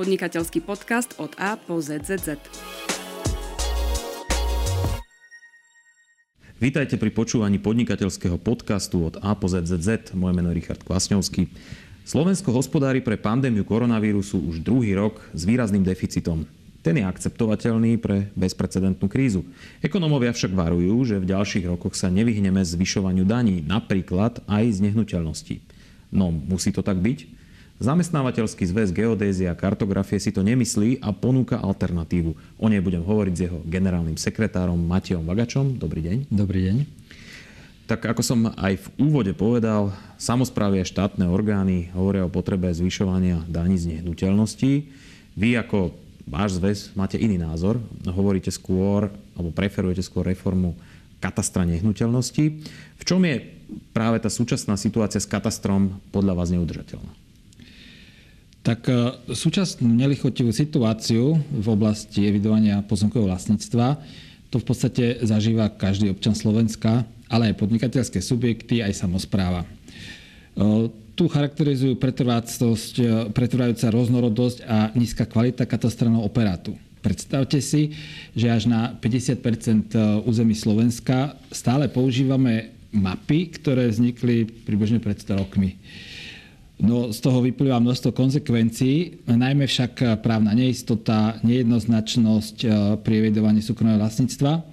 podnikateľský podcast od A po ZZZ. Vítajte pri počúvaní podnikateľského podcastu od A po ZZZ. Moje meno je Richard Kvasňovský. Slovensko hospodári pre pandémiu koronavírusu už druhý rok s výrazným deficitom. Ten je akceptovateľný pre bezprecedentnú krízu. Ekonómovia však varujú, že v ďalších rokoch sa nevyhneme zvyšovaniu daní, napríklad aj z nehnuteľností. No, musí to tak byť? Zamestnávateľský zväz geodézie a kartografie si to nemyslí a ponúka alternatívu. O nej budem hovoriť s jeho generálnym sekretárom Matejom Vagačom. Dobrý deň. Dobrý deň. Tak ako som aj v úvode povedal, samozprávy a štátne orgány hovoria o potrebe zvyšovania daní z nehnuteľností. Vy ako váš zväz máte iný názor. Hovoríte skôr, alebo preferujete skôr reformu katastra nehnuteľností. V čom je práve tá súčasná situácia s katastrom podľa vás neudržateľná? Tak e, súčasnú nelichotivú situáciu v oblasti evidovania pozemkového vlastníctva to v podstate zažíva každý občan Slovenska, ale aj podnikateľské subjekty, aj samozpráva. E, tu charakterizujú e, pretrvajúca rôznorodosť a nízka kvalita katastrálneho operátu. Predstavte si, že až na 50% území Slovenska stále používame mapy, ktoré vznikli približne pred 100 rokmi. No, z toho vyplýva množstvo konsekvencií, najmä však právna neistota, nejednoznačnosť e, pri evidovaní súkromného vlastníctva.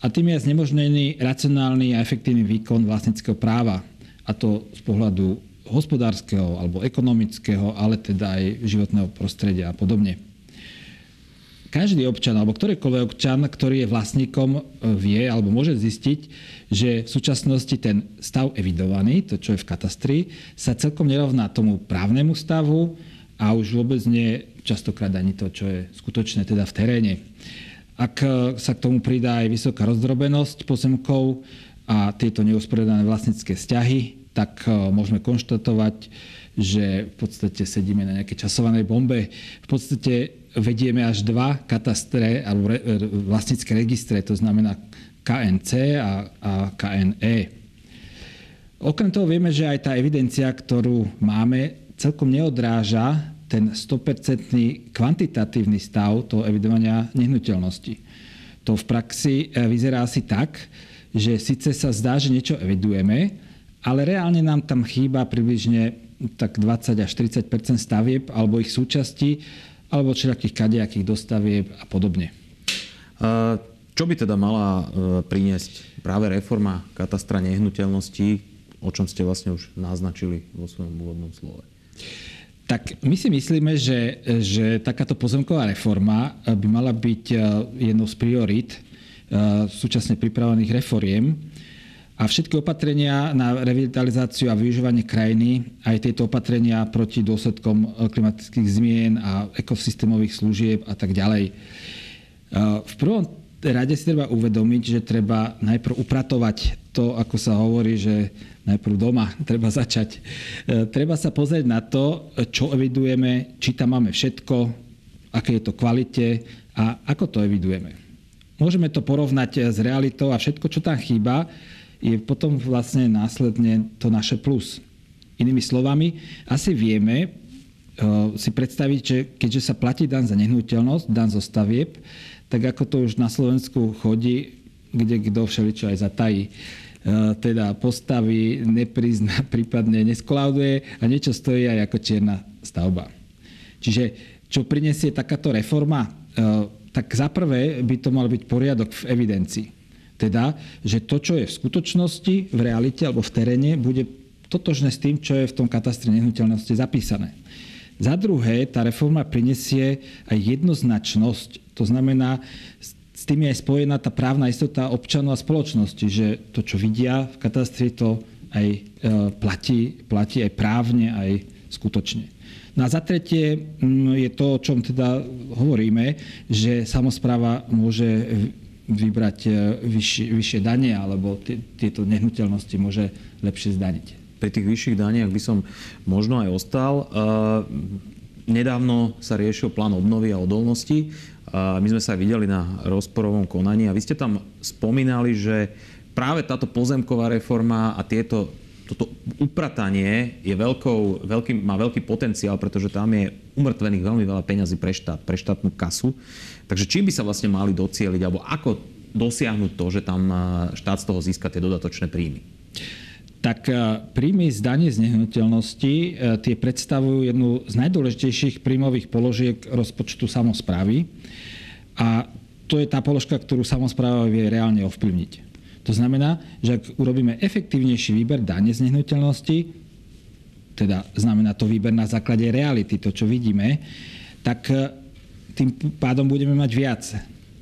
A tým je znemožnený racionálny a efektívny výkon vlastníckého práva, a to z pohľadu hospodárskeho alebo ekonomického, ale teda aj životného prostredia a podobne každý občan alebo ktorýkoľvek občan, ktorý je vlastníkom, e, vie alebo môže zistiť, že v súčasnosti ten stav evidovaný, to čo je v katastri, sa celkom nerovná tomu právnemu stavu a už vôbec nie častokrát ani to, čo je skutočné teda v teréne. Ak e, sa k tomu pridá aj vysoká rozdrobenosť pozemkov a tieto neusporiadané vlastnícke vzťahy, tak e, môžeme konštatovať, že v podstate sedíme na nejakej časovanej bombe. V podstate vedieme až dva katastre alebo re, vlastnícke registre, to znamená KNC a, a KNE. Okrem toho vieme, že aj tá evidencia, ktorú máme, celkom neodráža ten 100% kvantitatívny stav toho evidovania nehnuteľnosti. To v praxi e, vyzerá asi tak, že síce sa zdá, že niečo evidujeme, ale reálne nám tam chýba približne tak 20 až 40% stavieb alebo ich súčasti, alebo všelijakých kadejakých dostavieb a podobne. Čo by teda mala e, priniesť práve reforma katastra nehnuteľností, o čom ste vlastne už naznačili vo svojom úvodnom slove? Tak my si myslíme, že, že takáto pozemková reforma by mala byť e, jednou z priorít e, súčasne pripravených reforiem a všetky opatrenia na revitalizáciu a využívanie krajiny, aj tieto opatrenia proti dôsledkom eh, klimatických zmien a ekosystémových služieb a tak ďalej. Eh, v prvom rade si treba uvedomiť, že treba najprv upratovať to, ako sa hovorí, že najprv doma treba začať. Eh, treba sa pozrieť na to, čo evidujeme, či tam máme všetko, aké je to kvalite a ako to evidujeme. Môžeme to porovnať s realitou a všetko, čo tam chýba, je potom vlastne následne to naše plus. Inými slovami, asi vieme uh, si predstaviť, že keďže sa platí dan za nehnuteľnosť, dan zo stavieb, tak ako to už na Slovensku chodí, kde kto všeličo aj zatají. Uh, teda postaví, neprizná, prípadne nesklauduje a niečo stojí aj ako čierna stavba. Čiže čo prinesie takáto reforma? Uh, tak za prvé by to mal byť poriadok v evidencii. Teda, že to, čo je v skutočnosti, v realite alebo v teréne, bude totožné s tým, čo je v tom katastre nehnuteľnosti zapísané. Za druhé, tá reforma prinesie aj jednoznačnosť. To znamená, s tým je aj spojená tá právna istota občanov a spoločnosti, že to, čo vidia v katastri, to aj e, platí, platí aj právne, aj skutočne. No a za tretie je to, o čom teda hovoríme, že samozpráva môže vybrať e, vyššie, vyššie dane alebo tieto nehnuteľnosti môže lepšie zdaniť. Pri tých vyšších daniach by som možno aj ostal. E, nedávno sa riešil plán obnovy a odolnosti. E, my sme sa videli na rozporovom konaní a vy ste tam spomínali, že práve táto pozemková reforma a tieto toto upratanie je veľkou, veľký, má veľký potenciál, pretože tam je umrtvených veľmi veľa peňazí pre štát, pre štátnu kasu. Takže čím by sa vlastne mali docieliť, alebo ako dosiahnuť to, že tam štát z toho získa tie dodatočné príjmy? tak príjmy z dane z nehnuteľnosti tie predstavujú jednu z najdôležitejších príjmových položiek rozpočtu samozprávy. A to je tá položka, ktorú samozpráva vie reálne ovplyvniť. To znamená, že ak urobíme efektívnejší výber dane z nehnuteľnosti, teda znamená to výber na základe reality, to čo vidíme, tak e, tým pádom budeme mať viac.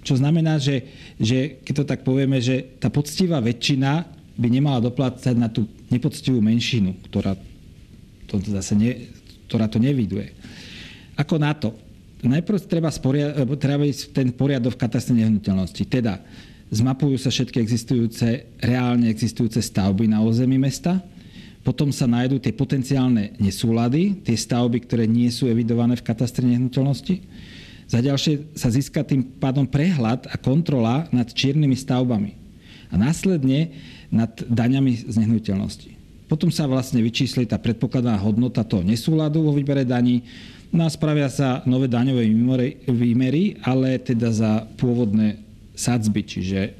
Čo znamená, že, že keď to tak povieme, že tá poctivá väčšina by nemala doplácať na tú nepoctivú menšinu, ktorá to zase ne, ktorá to neviduje. Ako na to? Najprv treba, sporia- treba ísť ten poriadok v katastre nehnuteľnosti. Teda zmapujú sa všetky existujúce, reálne existujúce stavby na území mesta, potom sa nájdú tie potenciálne nesúlady, tie stavby, ktoré nie sú evidované v katastri nehnuteľnosti. Za ďalšie sa získa tým pádom prehľad a kontrola nad čiernymi stavbami a následne nad daňami z nehnuteľnosti. Potom sa vlastne vyčísli tá predpokladaná hodnota toho nesúladu vo výbere daní, no a spravia sa nové daňové výmery, ale teda za pôvodné sadzby, čiže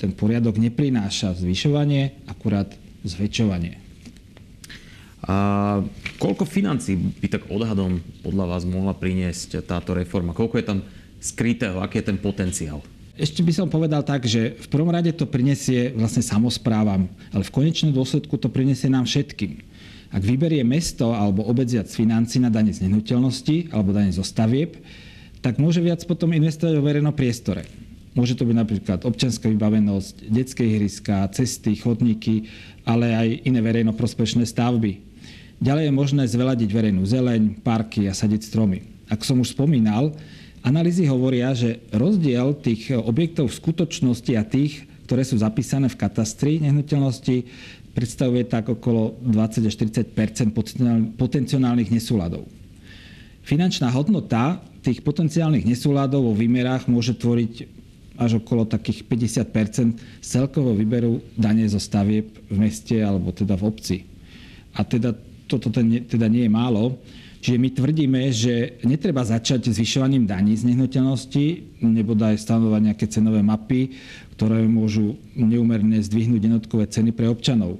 ten poriadok neprináša zvyšovanie, akurát zväčšovanie. A koľko financí by tak odhadom podľa vás mohla priniesť táto reforma? Koľko je tam skrytého? Aký je ten potenciál? Ešte by som povedal tak, že v prvom rade to prinesie vlastne samozprávam, ale v konečnom dôsledku to prinesie nám všetkým. Ak vyberie mesto alebo obec viac financí na dane z nehnuteľnosti alebo dane zo stavieb, tak môže viac potom investovať o verejnom priestore. Môže to byť napríklad občianská vybavenosť, detské ihriska, cesty, chodníky, ale aj iné verejnoprospešné stavby. Ďalej je možné zveladiť verejnú zeleň, parky a sadiť stromy. Ako som už spomínal, analýzy hovoria, že rozdiel tých objektov v skutočnosti a tých, ktoré sú zapísané v katastri nehnuteľnosti, predstavuje tak okolo 20 až 40% potenciálnych nesúladov. Finančná hodnota tých potenciálnych nesúladov vo výmerách môže tvoriť až okolo takých 50 z celkového výberu dane zo stavieb v meste alebo teda v obci. A teda toto teda nie je málo. Čiže my tvrdíme, že netreba začať zvyšovaním daní z nehnuteľnosti, nebo aj stanovať nejaké cenové mapy, ktoré môžu neumerne zdvihnúť jednotkové ceny pre občanov.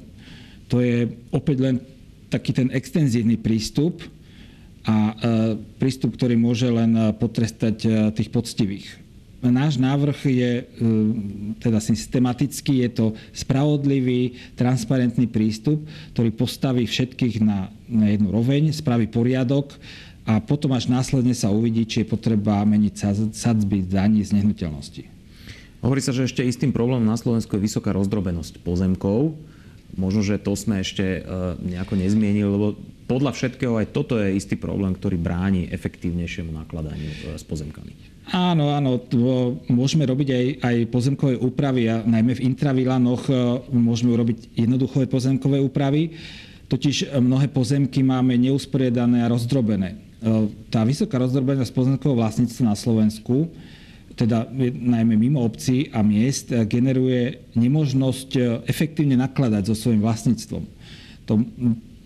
To je opäť len taký ten extenzívny prístup a e, prístup, ktorý môže len potrestať e, tých poctivých. Náš návrh je e, teda systematický, je to spravodlivý, transparentný prístup, ktorý postaví všetkých na, na jednu roveň, spraví poriadok a potom až následne sa uvidí, či je potreba meniť sadzby daní z nehnuteľnosti. Hovorí sa, že ešte istým problémom na Slovensku je vysoká rozdrobenosť pozemkov. Možno, že to sme ešte e, nejako nezmienili, lebo podľa všetkého aj toto je istý problém, ktorý bráni efektívnejšiemu nakladaniu e, s pozemkami. Áno, áno, môžeme robiť aj, aj pozemkové úpravy a najmä v intravilanoch e, môžeme urobiť jednoduché pozemkové úpravy. Totiž e, mnohé pozemky máme neusporiadané a rozdrobené. E, tá vysoká rozdrobenosť pozemkového vlastníctva na Slovensku, teda najmä mimo obcí a miest, generuje nemožnosť efektívne nakladať so svojím vlastníctvom. To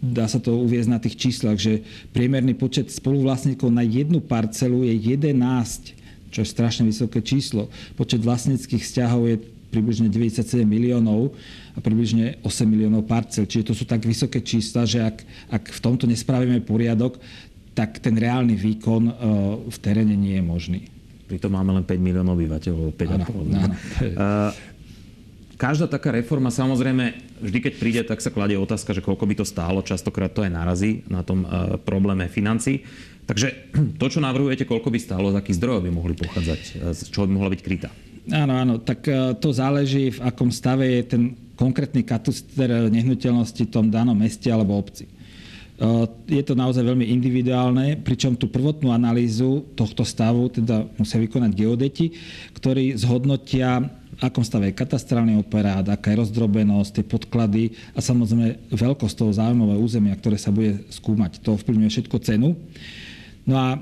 dá sa to uviezť na tých číslach, že priemerný počet spoluvlastníkov na jednu parcelu je 11 čo je strašne vysoké číslo. Počet vlastníckých vzťahov je približne 97 miliónov a približne 8 miliónov parcel. Čiže to sú tak vysoké čísla, že ak, ak v tomto nespravíme poriadok, tak ten reálny výkon uh, v teréne nie je možný. Pritom máme len 5 miliónov obyvateľov, 5,5. Každá taká reforma, samozrejme, vždy keď príde, tak sa kladie otázka, že koľko by to stálo. Častokrát to aj narazí na tom uh, probléme financí. Takže to, čo navrhujete, koľko by stálo, z akých zdrojov by mohli pochádzať, z čoho by mohla byť krytá? Áno, áno, tak e, to záleží, v akom stave je ten konkrétny kataster nehnuteľnosti v tom danom meste alebo obci. E, je to naozaj veľmi individuálne, pričom tú prvotnú analýzu tohto stavu teda musia vykonať geodeti, ktorí zhodnotia, akom stave je katastrálny operát, aká je rozdrobenosť, tie podklady a samozrejme veľkosť toho záujmového územia, ktoré sa bude skúmať. To vplyvňuje všetko cenu. No a e,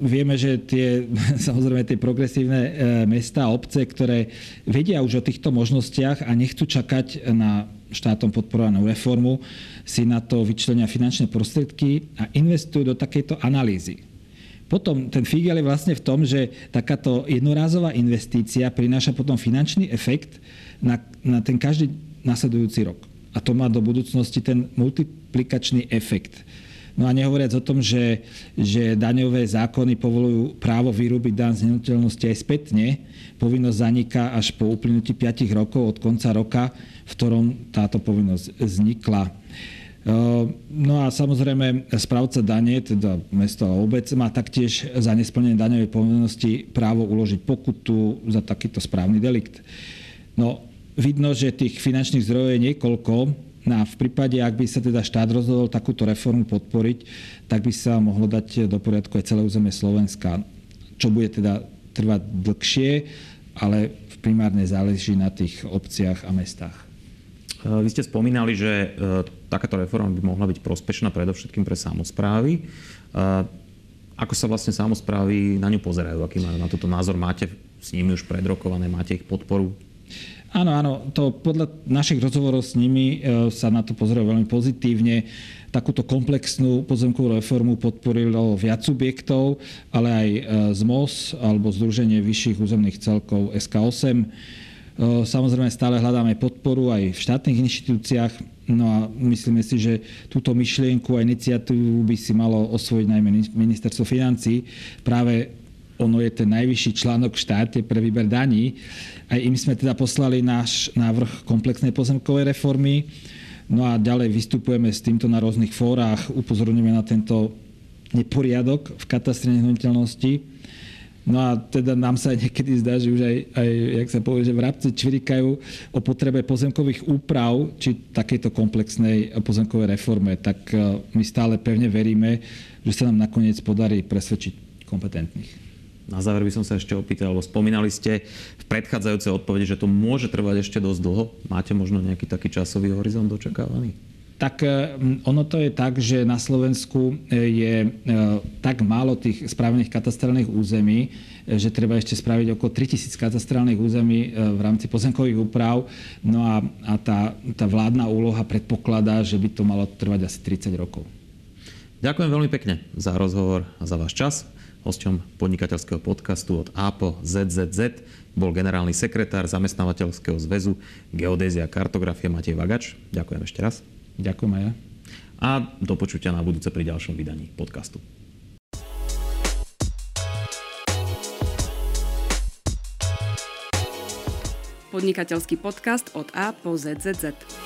vieme, že tie, samozrejme tie progresívne e, mesta a obce, ktoré vedia už o týchto možnostiach a nechcú čakať na štátom podporovanú reformu, si na to vyčlenia finančné prostriedky a investujú do takejto analýzy. Potom ten figel je vlastne v tom, že takáto jednorázová investícia prináša potom finančný efekt na, na ten každý nasledujúci rok. A to má do budúcnosti ten multiplikačný efekt. No a nehovoriac o tom, že, že daňové zákony povolujú právo vyrúbiť dan z nehnuteľnosti aj spätne. Povinnosť zaniká až po uplynutí 5 rokov od konca roka, v ktorom táto povinnosť vznikla. No a samozrejme správca dane, teda mesto a obec, má taktiež za nesplnenie daňovej povinnosti právo uložiť pokutu za takýto správny delikt. No, vidno, že tých finančných zdrojov je niekoľko, No a v prípade, ak by sa teda štát rozhodol takúto reformu podporiť, tak by sa mohlo dať do poriadku aj celé územie Slovenska, čo bude teda trvať dlhšie, ale primárne záleží na tých obciach a mestách. E, vy ste spomínali, že e, takáto reforma by mohla byť prospešná predovšetkým pre samozprávy. E, ako sa vlastne samozprávy na ňu pozerajú? Aký majú na toto názor? Máte s nimi už predrokované? Máte ich podporu? Áno, áno, to podľa našich rozhovorov s nimi sa na to pozerajú veľmi pozitívne. Takúto komplexnú pozemkovú reformu podporilo viac subjektov, ale aj e, ZMOS alebo Združenie vyšších územných celkov SK8. Samozrejme stále hľadáme podporu aj v štátnych inštitúciách, no a myslíme si, že túto myšlienku a iniciatívu by si malo osvojiť najmä ministerstvo financí práve ono je ten najvyšší článok v štáte pre výber daní. Aj im sme teda poslali náš návrh komplexnej pozemkovej reformy. No a ďalej vystupujeme s týmto na rôznych fórach, upozorňujeme na tento neporiadok v katastri nehnuteľnosti. No a teda nám sa niekedy zdá, že už aj, aj jak sa povie, že vrabci čvirikajú o potrebe pozemkových úprav či takejto komplexnej pozemkovej reforme. Tak e, my stále pevne veríme, že sa nám nakoniec podarí presvedčiť kompetentných. Na záver by som sa ešte opýtal, lebo spomínali ste v predchádzajúcej odpovede, že to môže trvať ešte dosť dlho. Máte možno nejaký taký časový horizont očakávaný? Tak e, ono to je tak, že na Slovensku e, je e, tak málo tých spravených katastrálnych území, že treba ešte spraviť okolo 3000 katastrálnych území v rámci pozemkových úprav. No a, a tá, tá vládna úloha predpokladá, že by to malo trvať asi 30 rokov. Ďakujem veľmi pekne za rozhovor a za váš čas. Hosťom podnikateľského podcastu od A po ZZZ bol generálny sekretár zamestnávateľského zväzu Geodézia a kartografia Matej Vagač. Ďakujem ešte raz. Ďakujem aj ja. A do počutia na budúce pri ďalšom vydaní podcastu. Podnikateľský podcast od A po ZZZ.